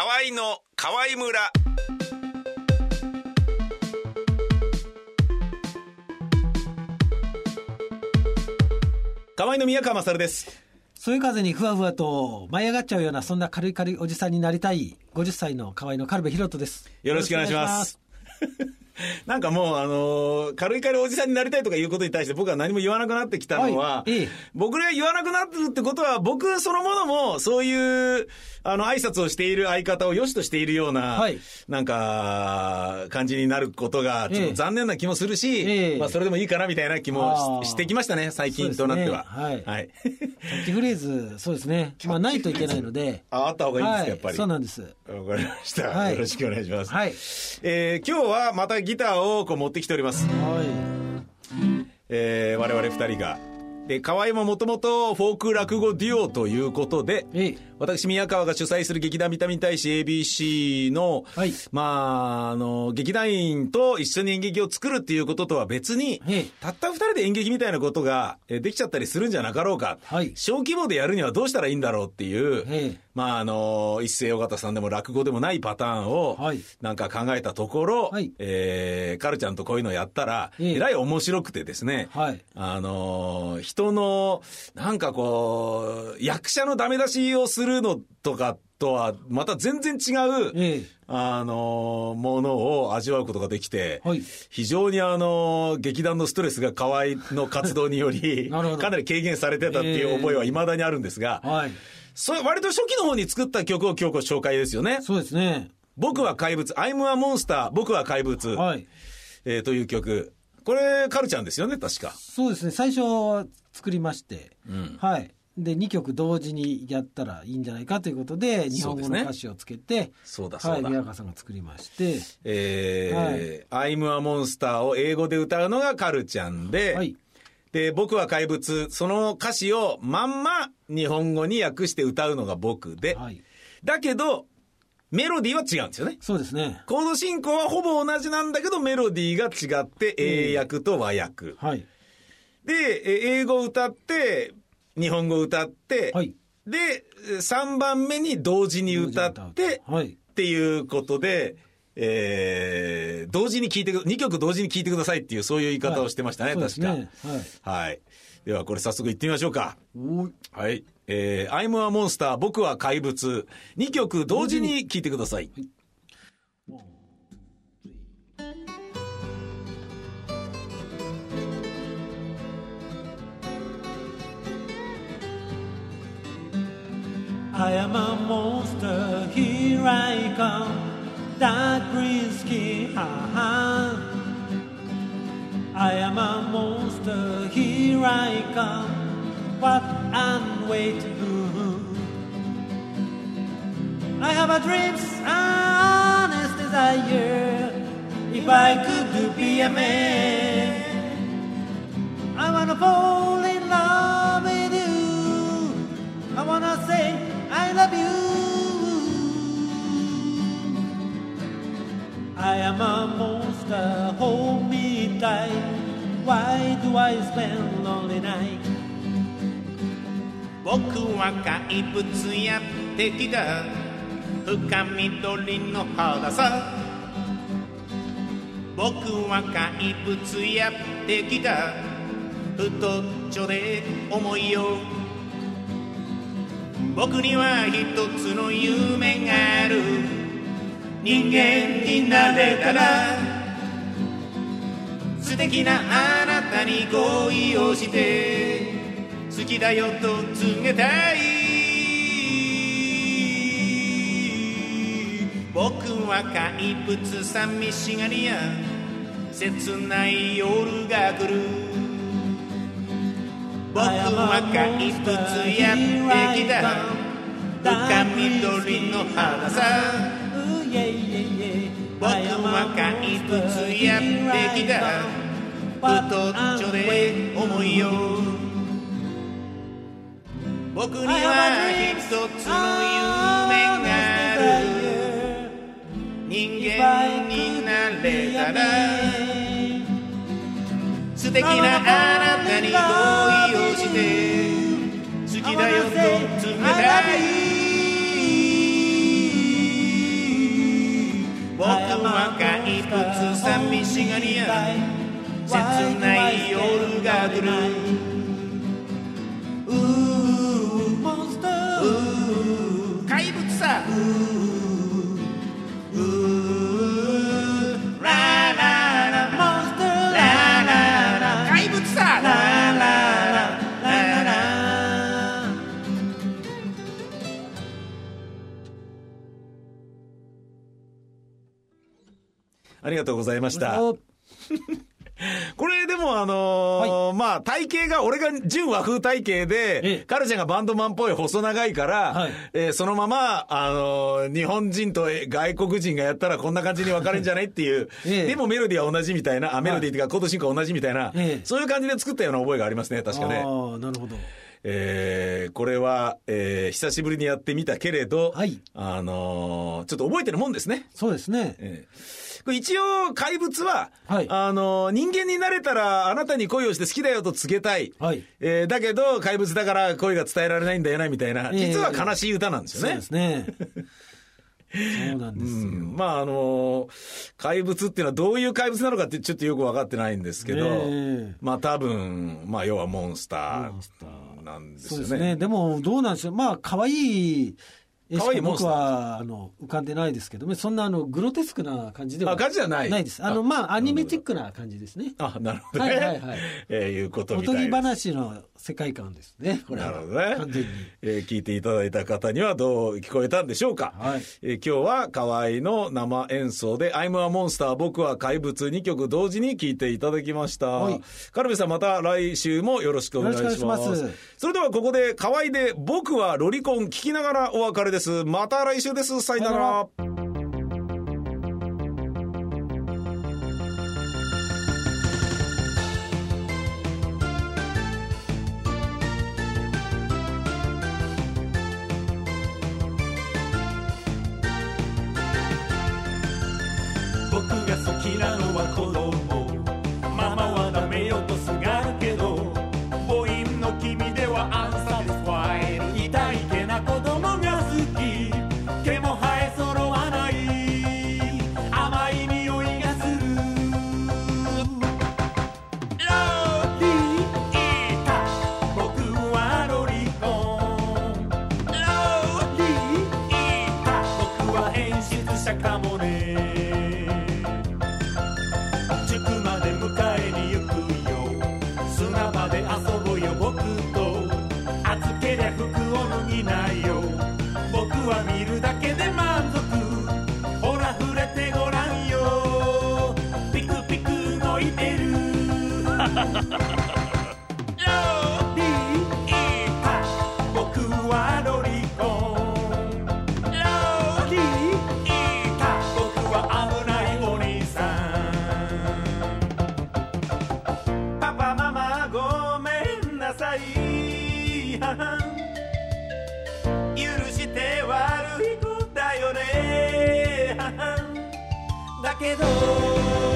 河合の河合村。河合の宮川勝です。そういう風にふわふわと舞い上がっちゃうようなそんな軽い軽いおじさんになりたい50歳の河合の軽部博人です。よろしくお願いします なんかもう、あのー軽い軽いおじさんになりたいとかいうことに対して僕は何も言わなくなってきたのは、はい。ええ僕が言わなくなってるってことは、僕そのものも、そういう、あの、挨拶をしている相方を良しとしているような、はい。なんか、感じになることが、ちょっと残念な気もするし、ええ。まあ、それでもいいかなみたいな気もししてきましたね、最近となっては。ね。はい。キャッチフレーズそうですね。まあないといけないので。あ、あった方がいいんですか、はいやっぱり。そうなんです。わかりました、はい。よろしくお願いします。はい。えー今日はまたギターをこう持ってきております。はえー我々二人が。で、河合ももともとフォーク落語デュオということで、私、宮川が主催する劇団ビタミン大使 ABC の、はい。まあ、あの、劇団員と一緒に演劇を作るっていうこととは別に、ええ。たった二人で演劇みたいなことがえーできちゃったりするんじゃなかろうか。はい。小規模でやるにはどうしたらいいんだろうっていう、ええ。まあ、あの、一世尾形さんでも落語でもないパターンをはい、なんか考えたところ、はい。えーカルちゃんとこういうのやったら、ええ。えらい面白くてですね、はい。あのー人の、なんかこう、役者のダメ出しをするのとかとは、また全然違う、ええ。あのーものを味わうことができて、はい。非常にあのー劇団のストレスが河合の活動により、かなり軽減されてたっていう覚えは未だにあるんですが、はい。それ割と初期の方に作った曲を今日ご紹介ですよね。そうですね。僕は怪物、I'm a monster, 僕は怪物、はい。えーという曲。これ、カルちゃんですよね、確か。そうですね。最初は作りまして、ん。はい。で2曲同時にやったらいいんじゃないかということで日本語の歌詞をつけてそうだそうだ。はい、宮川さんが作りまして。えー I'm a monster を英語で歌うのがカルちゃんで、はい。で、僕は怪物、その歌詞をまんま日本語に訳して歌うのが僕で、はい。だけど、メロディーは違うんですよね。そうですね。コード進行はほぼ同じなんだけど、メロディーが違って、英訳と和訳。はい。で、え英語歌って、日本語歌って、はい。で、3番目に同時に歌って、はい。っていうことで、えー、同時に聴いてく、2曲同時に聴いてくださいっていう、そういう言い方をしてましたね、そうです確ねか。はい。では、これ早速行ってみましょうか。はいはい。えー、I'm a monster, 僕は怪物。2曲同時に聴いてください。I am a monster, here I come, dark green skin, ha ha. I am a monster, here I come, what and wait to do. I have a dreams, honest desire, if I could be a man. I wanna fall in love with you. I wanna say I love you. I am a monster, hold me tight. Why do I spend lonely night? 僕は怪物やってきた。深緑の肌さ僕は怪物やってきた。太っちょで重いよ僕には一つの夢がある。人間になれたら。素敵なあなたに恋をして。好きだよと告げたい。僕は怪物寂しがりや。切ない夜が来る。僕は怪物やってきた。深緑の肌さ.僕は怪物やってきた。太っちょで重いよ僕には一つの夢がある。人間になれたら素敵なあなたに恋をして好きだよと冷たい。僕は怪物寂しがりや切ない夜が来る。ありがとうございました。お これでもあのーまあ体型が、俺が純和風体型えでえ、カルちゃんがバンドマンっぽい細長いから、はい。えーそのまま、あのー日本人と外国人がやったらこんな感じに分かれんじゃないっていう、ええ。でもメロディーは同じみたいな、あ、メロディーっていうかコード進行は同じみたいな、ええ。そういう感じで作ったような覚えがありますね、確かね。ああなるほどえーこれは、えー久しぶりにやってみたけれど、はい。あのーちょっと覚えてるもんですね。そうですね。ええ。これ一応、怪物は、はい。あの、人間になれたらあなたに恋をして好きだよと告げたい。はい。えーだけど、怪物だから恋が伝えられないんだよな、みたいな、ええ。実は悲しい歌なんですよね。そうで。すね そうなんですよ、うん。まあ、あの怪物っていうのはどういう怪物なのかってちょっとよく分かってないんですけど、ええ。まあ多分、まあ要はモンスターなんですそうよね。ですね。でもどうなんでしょうまあ可愛い可愛いモンスターはあの浮かんでないですけどねそんなあのグロテスクな感じではあ感じじゃないないですあのあまあアニメチックな感じですねあ、なるほどね。はいはいはいえーいうことおとぎみたいです。話の世界観ですねこれはなるほどね完全に。えー聞いていただいた方にはどう聞こえたんでしょうか？はいえー今日は河合の生演奏で、I'm a Monster 僕は怪物2曲同時に聞いていただきました。はいカルベさんまた来週もよろしくお願いします。よろしくお願いしますそれではここで河合で僕はロリコン聞きながらお別れです。ですまた来週です。さよなら。僕が好きなのは子供だ